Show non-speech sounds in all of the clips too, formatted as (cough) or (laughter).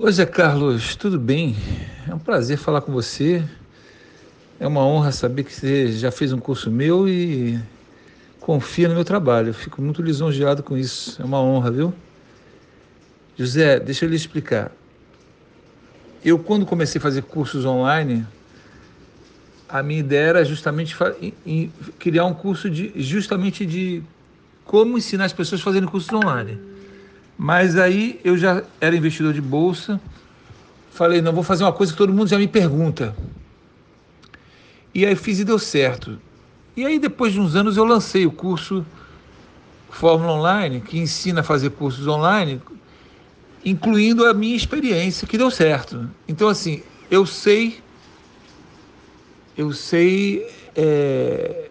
Oi, Zé Carlos, tudo bem? É um prazer falar com você. É uma honra saber que você já fez um curso meu e confia no meu trabalho. Eu fico muito lisonjeado com isso. É uma honra, viu? José, deixa eu lhe explicar. Eu, quando comecei a fazer cursos online, a minha ideia era justamente criar um curso de, justamente de como ensinar as pessoas a fazerem cursos online. Mas aí eu já era investidor de bolsa, falei, não, vou fazer uma coisa que todo mundo já me pergunta. E aí fiz e deu certo. E aí depois de uns anos eu lancei o curso Fórmula Online, que ensina a fazer cursos online, incluindo a minha experiência, que deu certo. Então assim, eu sei, eu sei é,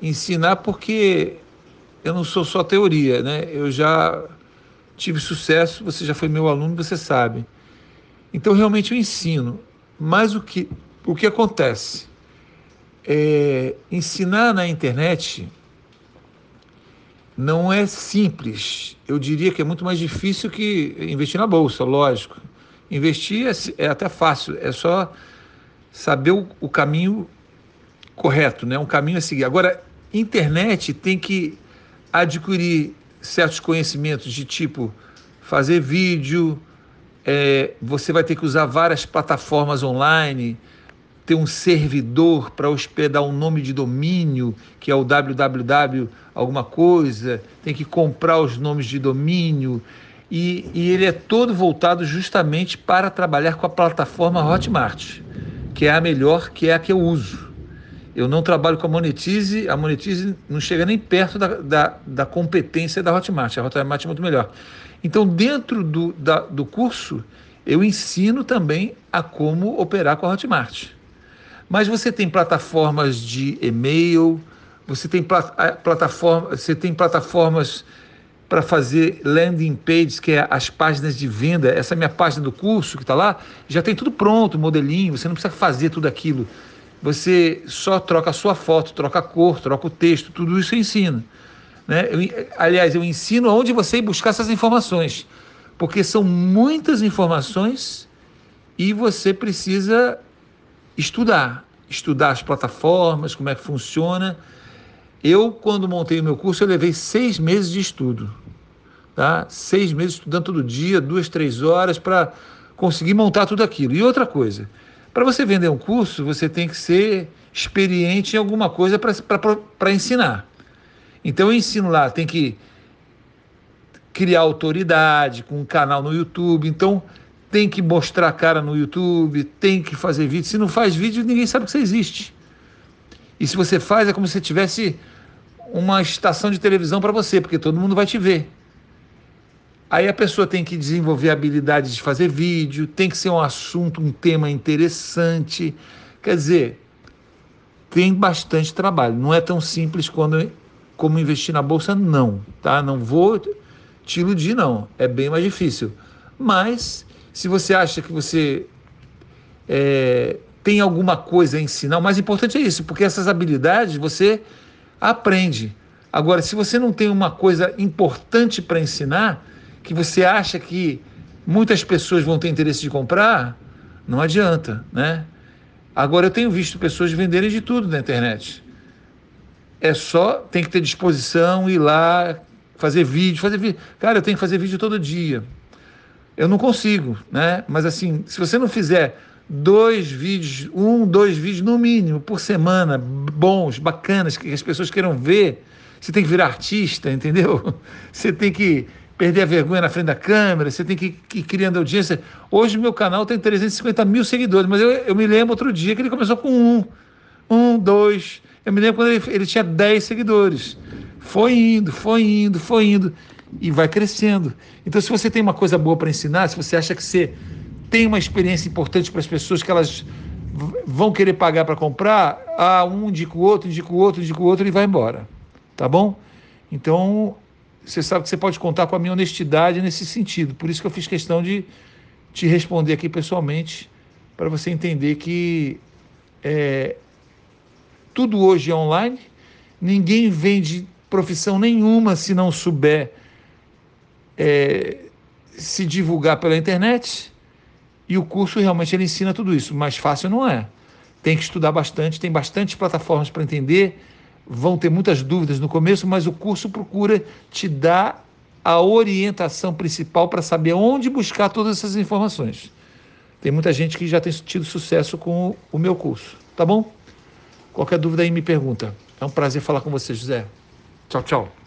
ensinar porque eu não sou só teoria, né? Eu já tive sucesso, você já foi meu aluno, você sabe. Então, realmente eu ensino. Mas o que, o que acontece? É, ensinar na internet não é simples. Eu diria que é muito mais difícil que investir na bolsa, lógico. Investir é, é até fácil, é só saber o, o, caminho correto, né? um caminho a seguir. Agora, internet tem que adquirir certos conhecimentos de tipo fazer vídeo, é, você vai ter que usar várias plataformas online, ter um servidor para hospedar um nome de domínio, que é o www alguma coisa, tem que comprar os nomes de domínio, e, e ele é todo voltado justamente para trabalhar com a plataforma Hotmart, que é a melhor, que é a que eu uso. Eu não trabalho com a Monetize, a Monetize não chega nem perto da, da, da competência da Hotmart. A Hotmart é muito melhor. Então, dentro do, da, do curso, eu ensino também a como operar com a Hotmart. Mas você tem plataformas de e-mail, você tem, plataforma, você tem plataformas para fazer landing pages, que é as páginas de venda. Essa minha página do curso que está lá, já tem tudo pronto, modelinho, você não precisa fazer tudo aquilo. Você só troca a sua foto, troca a cor, troca o texto, tudo isso eu ensino. Né? Eu, aliás, eu ensino onde você ir buscar essas informações, porque são muitas informações e você precisa estudar, estudar as plataformas, como é que funciona. Eu, quando montei o meu curso, eu levei seis meses de estudo, tá? Seis meses estudando todo dia, duas, três horas para conseguir montar tudo aquilo. E outra coisa, para você vender um curso, você tem que ser experiente em alguma coisa para ensinar. Então eu ensino lá, tem que criar autoridade com um canal no YouTube, então tem que mostrar a cara no YouTube, tem que fazer vídeo. Se não faz vídeo, ninguém sabe que você existe. E se você faz, é como se tivesse uma estação de televisão para você, porque todo mundo vai te ver. Aí a pessoa tem que desenvolver a habilidade de fazer vídeo, tem que ser um assunto, um tema interessante. Quer dizer, tem bastante trabalho. Não é tão simples quando, como investir na bolsa, não. Tá? Não vou te iludir, não. É bem mais difícil. Mas, se você acha que você é, tem alguma coisa a ensinar, o mais importante é isso, porque essas habilidades você aprende. Agora, se você não tem uma coisa importante para ensinar, que você acha que muitas pessoas vão ter interesse de comprar, não adianta, né? Agora eu tenho visto pessoas venderem de tudo na internet. É só tem que ter disposição, ir lá, fazer vídeo, fazer vídeo. Cara, eu tenho que fazer vídeo todo dia. Eu não consigo, né? Mas assim, se você não fizer dois vídeos, um, dois vídeos no mínimo por semana, bons, bacanas, que as pessoas queiram ver, você tem que virar artista, entendeu? (laughs) Você tem que perder a vergonha na frente da câmera, você tem que ir criando audiência. Hoje meu canal tem 350 mil seguidores, mas eu, eu me lembro outro dia que ele começou com um, um, dois. Eu me lembro quando ele, ele tinha 10 seguidores. Foi indo, foi indo, foi indo e vai crescendo. Então, se você tem uma coisa boa para ensinar, se você acha que você tem uma experiência importante para as pessoas que elas vão querer pagar para comprar, ah, um indica o outro, indica o outro, indica o outro e vai embora. Tá bom? Então, você sabe que você pode contar com a minha honestidade nesse sentido. Por isso que eu fiz questão de te responder aqui pessoalmente, para você entender que é, tudo hoje é online, ninguém vende profissão nenhuma se não souber é, se divulgar pela internet e o curso realmente ele ensina tudo isso. Mais fácil não é. Tem que estudar bastante, tem bastante plataformas para entender, vão ter muitas dúvidas no começo, mas o curso procura te dar a orientação principal para saber onde buscar todas essas informações. Tem muita gente que já tem tido sucesso com o meu curso, tá bom? Qualquer dúvida aí me pergunta. É um prazer falar com você, José. Tchau, tchau.